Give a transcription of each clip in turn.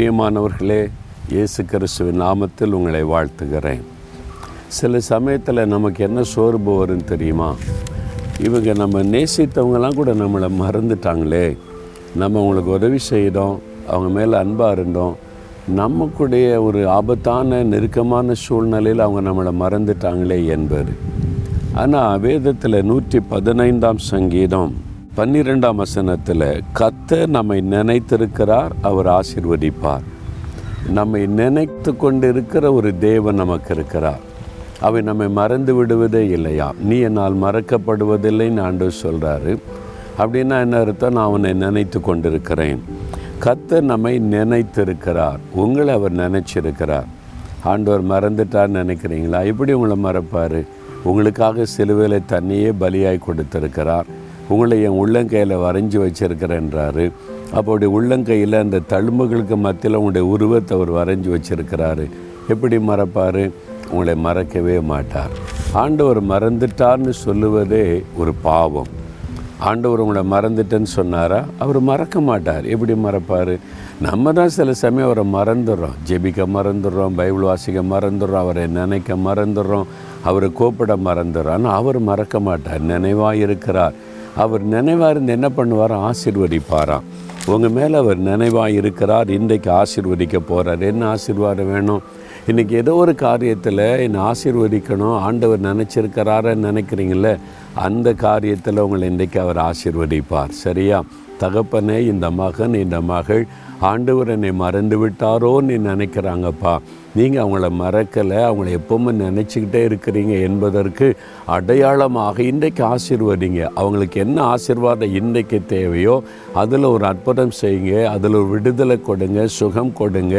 பிரியமானவர்களே இயேசு கிறிஸ்துவின் நாமத்தில் உங்களை வாழ்த்துகிறேன். சில சமயத்தில் நமக்கு என்ன சோர்வு வரும் தெரியுமா? இவங்க நம்ம நேசித்தவங்கலாம் கூட நம்மளை மறந்துட்டாங்களே. நம்ம அவங்களுக்கு உதவி செய்தோம் அவங்க மேலே அன்பாக இருந்தோம். நமக்குடைய ஒரு ஆபத்தான நெருக்கமான சூழ்நிலையில் அவங்க நம்மளை மறந்துட்டாங்களே என்பது. ஆனால் வேதத்தில் நூற்றி பதினைந்தாம் சங்கீதம் பன்னிரெண்டாம் வசனத்தில் கத்த நம்மை நினைத்திருக்கிறார் அவர் ஆசீர்வதிப்பார். நம்மை நினைத்து கொண்டிருக்கிற ஒரு தேவன் நமக்கு இருக்கிறார். அவை நம்மை மறந்து விடுவதே இல்லையா? நீ என்னால் மறக்கப்படுவதில்லைன்னு ஆண்டு சொல்கிறாரு அப்படின்னா என்ன அர்த்தம்? நான் அவனை நினைத்து கொண்டிருக்கிறேன். கத்த நம்மை நினைத்திருக்கிறார் உங்களை அவர் நினைச்சிருக்கிறார். ஆண்டவர் மறந்துட்டார்னு நினைக்கிறீங்களா? எப்படி உங்களை மறப்பார்? உங்களுக்காக சிலுவையில் தண்ணியே பலியாய் கொடுத்திருக்கிறார். உங்களை என் உள்ளங்கையில் வரைஞ்சி வச்சிருக்கிறேன்றாரு. அப்போடைய உள்ளங்கையில் அந்த தழும்புகளுக்கு மத்தியில் உங்களுடைய உருவத்தை அவர் வரைஞ்சி வச்சிருக்கிறாரு. எப்படி மறப்பார்? உங்களை மறக்கவே மாட்டார். ஆண்டவர் மறந்துட்டார்னு சொல்லுவதே ஒரு பாவம். ஆண்டவர் உங்களை மறந்துட்டேன்னு சொன்னாரா? அவர் மறக்க மாட்டார். எப்படி மறப்பார்? நம்ம தான் சில சமயம் அவரை மறந்துடுறோம். ஜெபிக்க மறந்துடுறோம் பைபிள் வாசிக்க மறந்துடுறோம் அவரை நினைக்க மறந்துடுறோம் அவரை கூப்பிட மறந்துடுறோம். ஆனால் அவர் மறக்க மாட்டார். நினைவாக இருக்கிறார். அவர் நினைவாக இருந்து என்ன பண்ணுவார் ஆசிர்வதிப்பாராம் உங்கள் மேலே அவர் நினைவாக இருக்கிறார் இன்றைக்கு ஆசிர்வதிக்க போகிறார் என்ன ஆசீர்வாதம் வேணும்? இன்றைக்கி ஏதோ ஒரு காரியத்தில் என்னை ஆசீர்வதிக்கணும் ஆண்டவர் நினச்சிருக்கிறாரன்னு நினைக்கிறீங்கள அந்த காரியத்தில் உங்களை இன்றைக்கு அவர் ஆசீர்வதிப்பார். சரியா? தகப்பனே இந்த மகன் இந்த மகள் ஆண்டவர் என்னை மறந்து விட்டாரோன்னு நினைக்கிறாங்கப்பா. நீங்கள் அவங்கள மறக்கலை அவங்கள எப்பவுமே நினச்சிக்கிட்டே இருக்கிறீங்க என்பதற்கு அடையாளமாக இன்றைக்கு ஆசீர்வதிங்க. அவங்களுக்கு என்ன ஆசீர்வாதம் இன்றைக்கு தேவையோ அதில் ஒரு அற்புதம் செய்யுங்க அதில் ஒரு விடுதலை கொடுங்க சுகம் கொடுங்க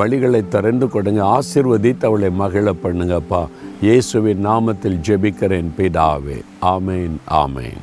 வழிகளை திறந்து கொடுங்க ஆசிர்வதித்து அவளை மகிழ பண்ணுங்கப்பா. இயேசுவின் நாமத்தில் ஜெபிக்கிறேன் பிதாவே. ஆமேன் ஆமேன்.